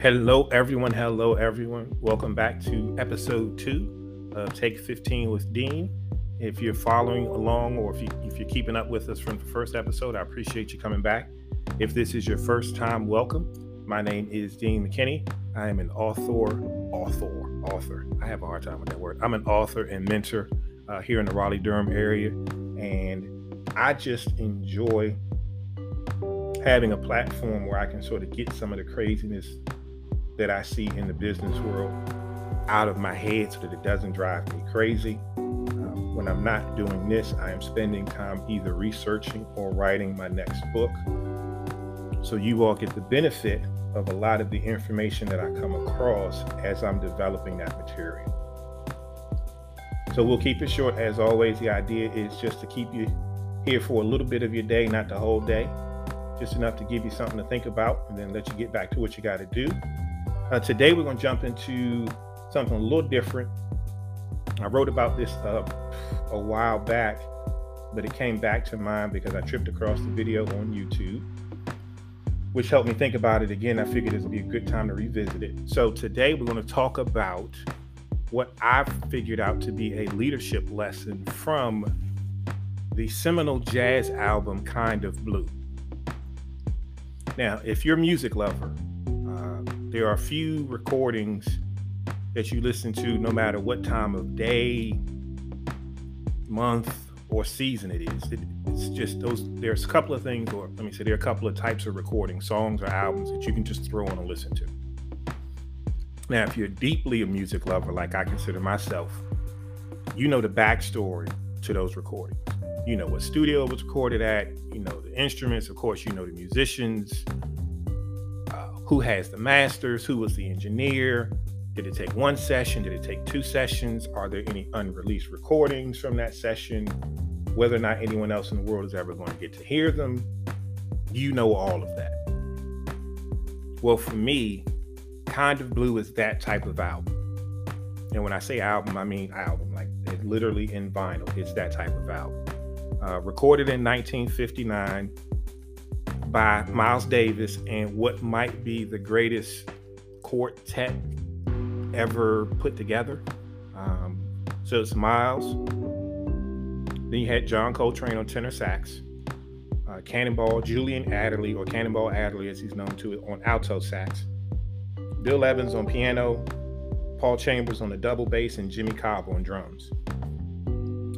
Hello, everyone. Hello, everyone. Welcome back to episode two of Take 15 with Dean. If you're following along or if, you, if you're keeping up with us from the first episode, I appreciate you coming back. If this is your first time, welcome. My name is Dean McKinney. I am an author, author, author. I have a hard time with that word. I'm an author and mentor uh, here in the Raleigh Durham area. And I just enjoy having a platform where I can sort of get some of the craziness that I see in the business world out of my head so that it doesn't drive me crazy. Um, when I'm not doing this, I am spending time either researching or writing my next book. So you all get the benefit of a lot of the information that I come across as I'm developing that material. So we'll keep it short as always. The idea is just to keep you here for a little bit of your day, not the whole day, just enough to give you something to think about and then let you get back to what you got to do. Uh, today, we're going to jump into something a little different. I wrote about this uh, a while back, but it came back to mind because I tripped across the video on YouTube, which helped me think about it again. I figured this would be a good time to revisit it. So, today, we're going to talk about what I've figured out to be a leadership lesson from the seminal jazz album Kind of Blue. Now, if you're a music lover, there are a few recordings that you listen to no matter what time of day, month, or season it is. It, it's just those, there's a couple of things, or let me say, there are a couple of types of recording songs or albums that you can just throw on and listen to. Now, if you're deeply a music lover, like I consider myself, you know the backstory to those recordings. You know what studio was recorded at, you know the instruments, of course, you know the musicians, who has the masters, who was the engineer, did it take one session? Did it take two sessions? Are there any unreleased recordings from that session? Whether or not anyone else in the world is ever going to get to hear them, you know all of that. Well, for me, Kind of Blue is that type of album. And when I say album, I mean album, like it literally in vinyl. It's that type of album. Uh, recorded in 1959 by Miles Davis and what might be the greatest quartet ever put together. Um, so it's Miles. Then you had John Coltrane on tenor sax, uh, Cannonball, Julian Adderley, or Cannonball Adderley as he's known to it, on alto sax, Bill Evans on piano, Paul Chambers on the double bass, and Jimmy Cobb on drums.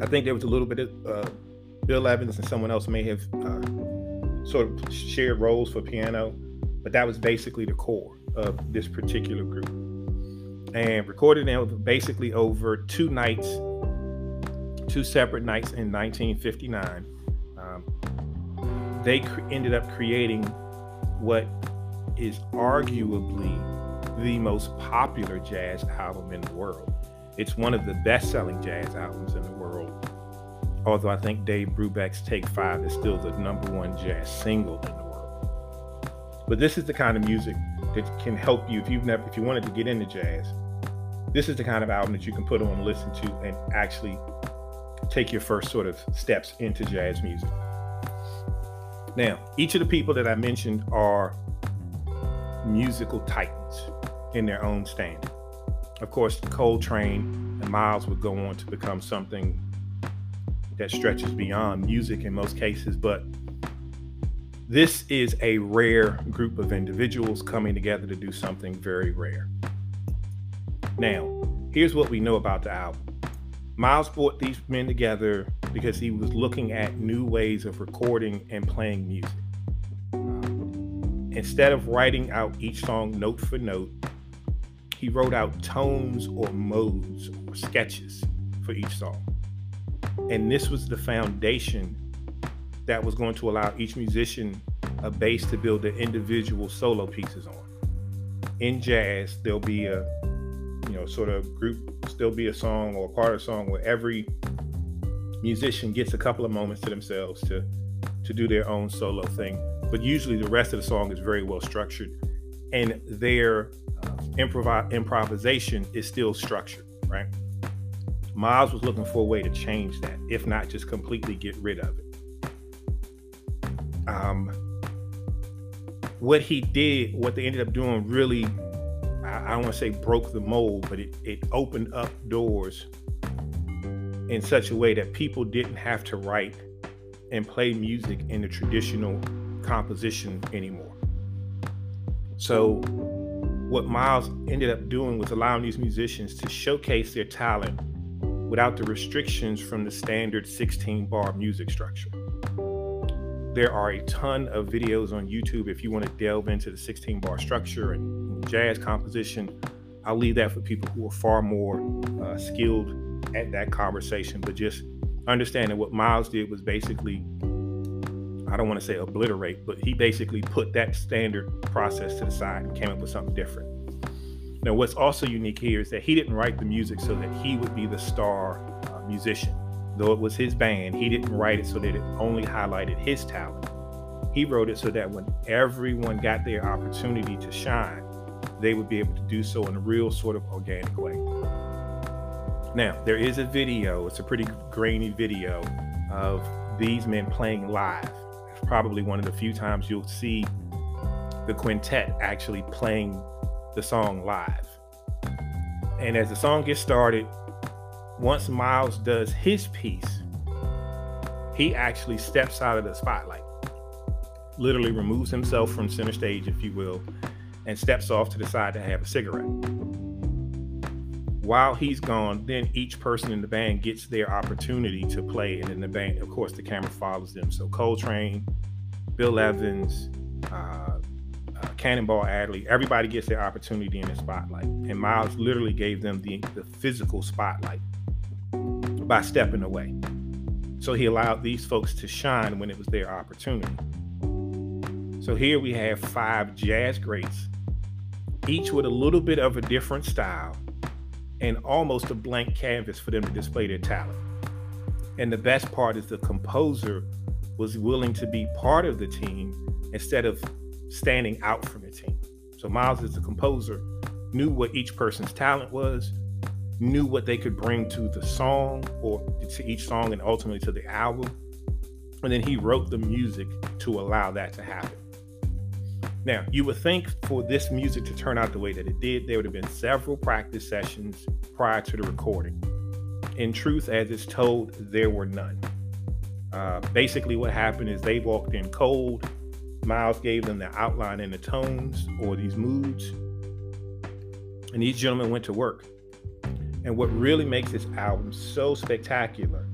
I think there was a little bit of uh, Bill Evans and someone else may have uh, sort of shared roles for piano, but that was basically the core of this particular group. And recorded them basically over two nights, two separate nights in 1959. Um, they cr- ended up creating what is arguably the most popular jazz album in the world. It's one of the best selling jazz albums in the world although I think Dave Brubeck's Take Five is still the number one jazz single in the world. But this is the kind of music that can help you if you've never, if you wanted to get into jazz. This is the kind of album that you can put on and listen to and actually take your first sort of steps into jazz music. Now, each of the people that I mentioned are musical titans in their own standing. Of course, Coltrane and Miles would go on to become something that stretches beyond music in most cases, but this is a rare group of individuals coming together to do something very rare. Now, here's what we know about the album Miles brought these men together because he was looking at new ways of recording and playing music. instead of writing out each song note for note, he wrote out tones or modes or sketches for each song. And this was the foundation that was going to allow each musician a base to build their individual solo pieces on. In jazz, there'll be a you know sort of group, still be a song or a part of a song where every musician gets a couple of moments to themselves to to do their own solo thing. But usually the rest of the song is very well structured, and their uh, improv- improvisation is still structured, right? Miles was looking for a way to change that, if not just completely get rid of it. Um, what he did, what they ended up doing, really I don't want to say broke the mold, but it, it opened up doors in such a way that people didn't have to write and play music in the traditional composition anymore. So, what Miles ended up doing was allowing these musicians to showcase their talent without the restrictions from the standard 16 bar music structure. There are a ton of videos on YouTube if you want to delve into the 16 bar structure and jazz composition. I'll leave that for people who are far more uh, skilled at that conversation. But just understanding what Miles did was basically, I don't want to say obliterate, but he basically put that standard process to the side and came up with something different. Now, what's also unique here is that he didn't write the music so that he would be the star uh, musician though it was his band, he didn't write it so that it only highlighted his talent. He wrote it so that when everyone got their opportunity to shine, they would be able to do so in a real sort of organic way. Now, there is a video, it's a pretty grainy video of these men playing live. It's probably one of the few times you'll see the quintet actually playing the song live. And as the song gets started, once Miles does his piece, he actually steps out of the spotlight, literally removes himself from center stage, if you will, and steps off to the side to have a cigarette. While he's gone, then each person in the band gets their opportunity to play, and in the band, of course, the camera follows them. So Coltrane, Bill Evans, Cannonball Adderley, everybody gets their opportunity in the spotlight. And Miles literally gave them the, the physical spotlight by stepping away. So he allowed these folks to shine when it was their opportunity. So here we have five jazz greats, each with a little bit of a different style and almost a blank canvas for them to display their talent. And the best part is the composer was willing to be part of the team instead of standing out from the team. So Miles, as the composer, knew what each person's talent was knew what they could bring to the song or to each song and ultimately to the album. And then he wrote the music to allow that to happen. Now, you would think for this music to turn out the way that it did, there would have been several practice sessions prior to the recording. In truth, as it's told, there were none. Uh, basically, what happened is they walked in cold. Miles gave them the outline and the tones or these moods. And these gentlemen went to work. And what really makes this album so spectacular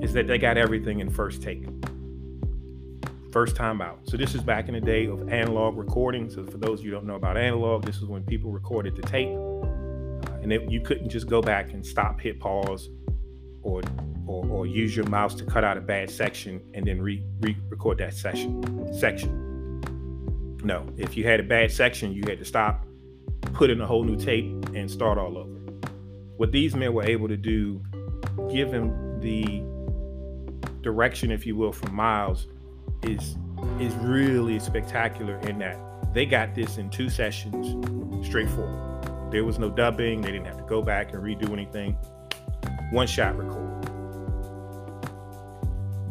is that they got everything in first take. First time out. So this is back in the day of analog recording. So for those of you don't know about analog, this is when people recorded the tape. Uh, and it, you couldn't just go back and stop, hit pause, or, or, or use your mouse to cut out a bad section and then re, re-record that session section. No, if you had a bad section, you had to stop, put in a whole new tape and start all over. What these men were able to do, given the direction, if you will, from Miles, is is really spectacular in that they got this in two sessions, straightforward. There was no dubbing. They didn't have to go back and redo anything. One shot record.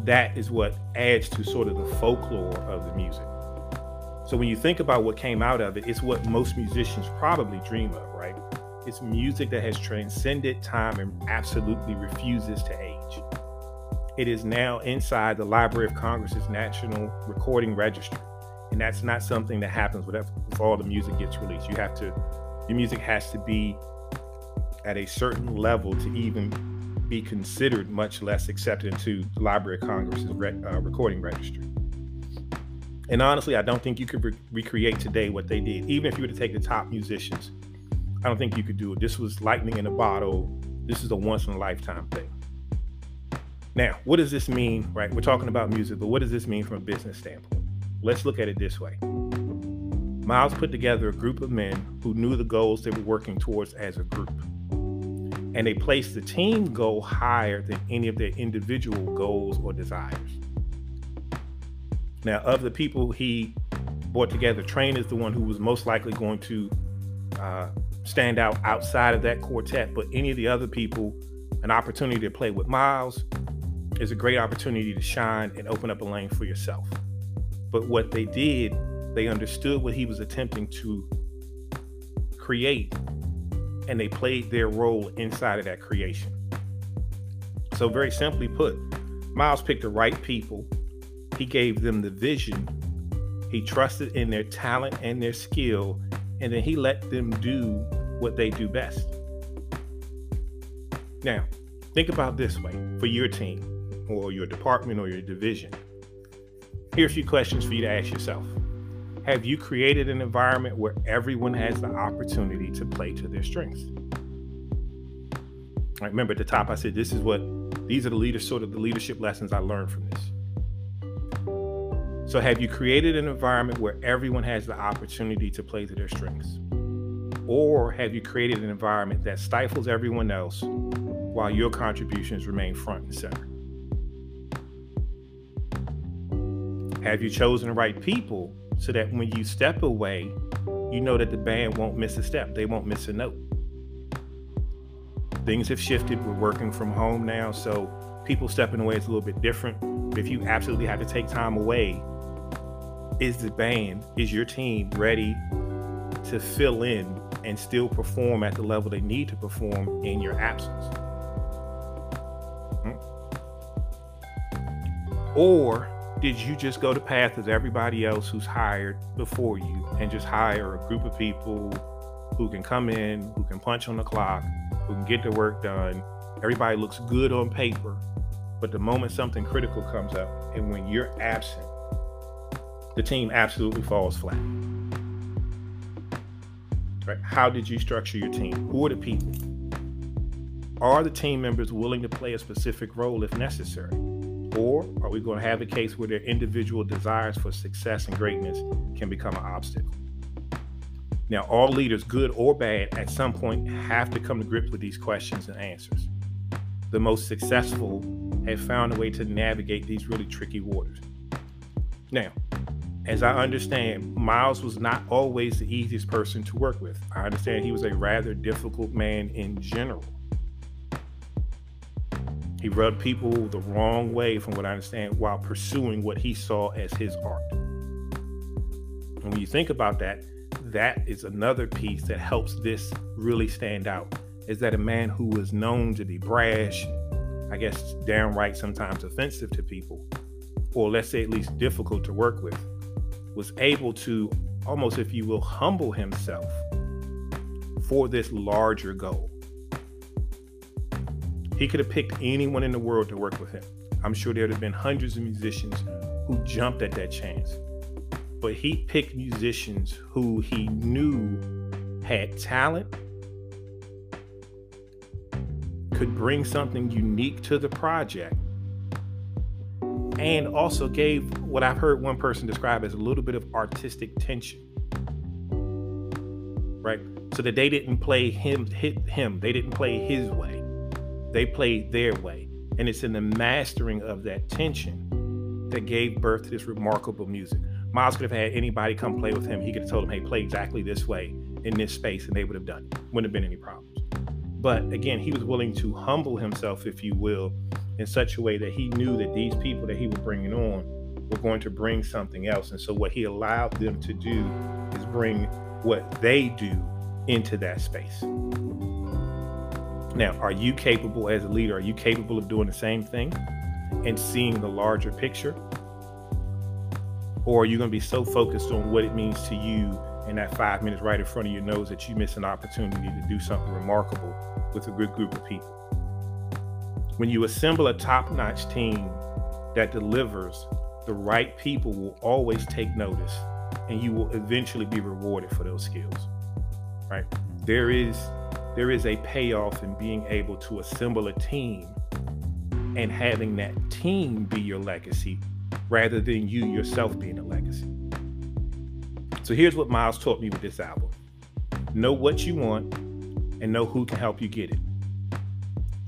That is what adds to sort of the folklore of the music. So when you think about what came out of it, it's what most musicians probably dream of, right? It's music that has transcended time and absolutely refuses to age. It is now inside the Library of Congress's National Recording Registry. And that's not something that happens whenever all the music gets released. You have to, your music has to be at a certain level to even be considered, much less accepted into Library of Congress's re- uh, recording registry. And honestly, I don't think you could re- recreate today what they did. Even if you were to take the top musicians, I don't think you could do it. This was lightning in a bottle. This is a once in a lifetime thing. Now, what does this mean, right? We're talking about music, but what does this mean from a business standpoint? Let's look at it this way. Miles put together a group of men who knew the goals they were working towards as a group. And they placed the team goal higher than any of their individual goals or desires. Now, of the people he brought together, Trane is the one who was most likely going to uh, stand out outside of that quartet. But any of the other people, an opportunity to play with Miles is a great opportunity to shine and open up a lane for yourself. But what they did, they understood what he was attempting to create and they played their role inside of that creation. So, very simply put, Miles picked the right people, he gave them the vision, he trusted in their talent and their skill, and then he let them do what they do best. Now, think about this way for your team or your department or your division. Here are a few questions for you to ask yourself. Have you created an environment where everyone has the opportunity to play to their strengths? I remember at the top, I said this is what these are the leaders, sort of the leadership lessons I learned from this. So, have you created an environment where everyone has the opportunity to play to their strengths? Or have you created an environment that stifles everyone else while your contributions remain front and center? Have you chosen the right people so that when you step away, you know that the band won't miss a step, they won't miss a note? Things have shifted. We're working from home now, so people stepping away is a little bit different. If you absolutely have to take time away, is the band, is your team ready to fill in and still perform at the level they need to perform in your absence? Hmm? Or did you just go the path of everybody else who's hired before you and just hire a group of people who can come in, who can punch on the clock, who can get the work done? Everybody looks good on paper, but the moment something critical comes up and when you're absent, the team absolutely falls flat. Right? How did you structure your team? Who are the people? Are the team members willing to play a specific role if necessary? Or are we going to have a case where their individual desires for success and greatness can become an obstacle? Now, all leaders, good or bad, at some point have to come to grips with these questions and answers. The most successful have found a way to navigate these really tricky waters. Now, as I understand, Miles was not always the easiest person to work with. I understand he was a rather difficult man in general. He rubbed people the wrong way, from what I understand, while pursuing what he saw as his art. And when you think about that, that is another piece that helps this really stand out. Is that a man who was known to be brash, I guess downright sometimes offensive to people, or let's say at least difficult to work with, was able to almost, if you will, humble himself for this larger goal. He could have picked anyone in the world to work with him. I'm sure there would have been hundreds of musicians who jumped at that chance. But he picked musicians who he knew had talent, could bring something unique to the project, and also gave what I've heard one person describe as a little bit of artistic tension. Right? So that they didn't play him hit him, they didn't play his way. They played their way. And it's in the mastering of that tension that gave birth to this remarkable music. Miles could have had anybody come play with him. He could have told them, hey, play exactly this way in this space, and they would have done it. Wouldn't have been any problems. But again, he was willing to humble himself, if you will, in such a way that he knew that these people that he was bringing on were going to bring something else. And so what he allowed them to do is bring what they do into that space. Now, are you capable as a leader? Are you capable of doing the same thing and seeing the larger picture? Or are you going to be so focused on what it means to you in that five minutes right in front of your nose that you miss an opportunity to do something remarkable with a good group of people? When you assemble a top notch team that delivers, the right people will always take notice and you will eventually be rewarded for those skills. Right? There is there is a payoff in being able to assemble a team and having that team be your legacy rather than you yourself being a legacy. So here's what Miles taught me with this album know what you want and know who can help you get it.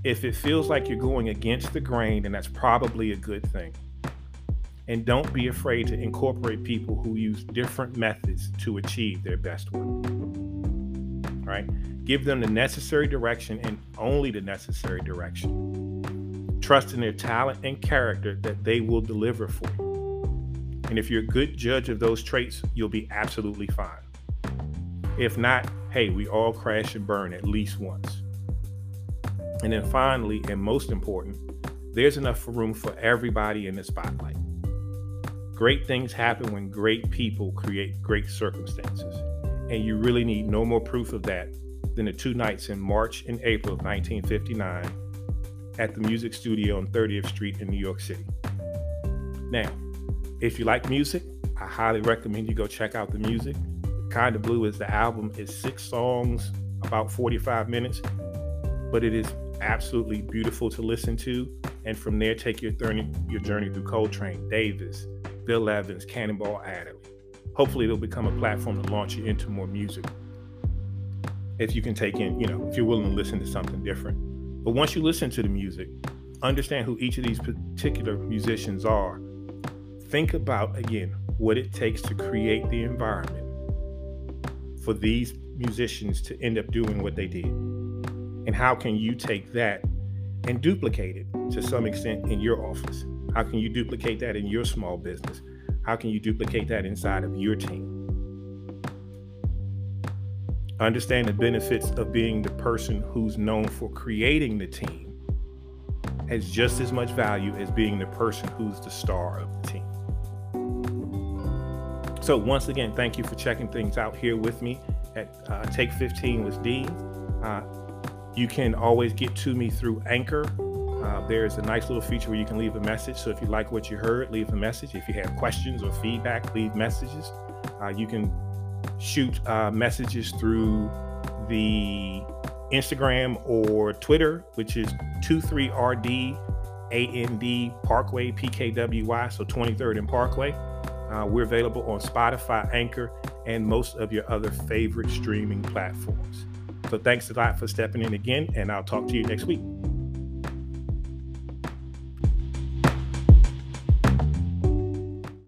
If it feels like you're going against the grain, then that's probably a good thing. And don't be afraid to incorporate people who use different methods to achieve their best work. Right? Give them the necessary direction and only the necessary direction. Trust in their talent and character that they will deliver for you. And if you're a good judge of those traits, you'll be absolutely fine. If not, hey, we all crash and burn at least once. And then finally, and most important, there's enough room for everybody in the spotlight. Great things happen when great people create great circumstances. And you really need no more proof of that than the two nights in March and April of 1959 at the Music Studio on 30th Street in New York City. Now, if you like music, I highly recommend you go check out the music. Kind of Blue is the album. It's six songs, about 45 minutes, but it is absolutely beautiful to listen to. And from there, take your journey, your journey through Coltrane, Davis, Bill Evans, Cannonball Adderley. Hopefully, it'll become a platform to launch you into more music. If you can take in, you know, if you're willing to listen to something different. But once you listen to the music, understand who each of these particular musicians are. Think about, again, what it takes to create the environment for these musicians to end up doing what they did. And how can you take that and duplicate it to some extent in your office? How can you duplicate that in your small business? How can you duplicate that inside of your team? Understand the benefits of being the person who's known for creating the team has just as much value as being the person who's the star of the team. So, once again, thank you for checking things out here with me at uh, Take 15 with Dean. Uh, you can always get to me through Anchor uh, there's a nice little feature where you can leave a message. So if you like what you heard, leave a message. If you have questions or feedback, leave messages. Uh, you can shoot uh, messages through the Instagram or Twitter, which is 23RD AND Parkway PKWY, so 23rd and Parkway. Uh, we're available on Spotify, Anchor, and most of your other favorite streaming platforms. So thanks a lot for stepping in again, and I'll talk to you next week.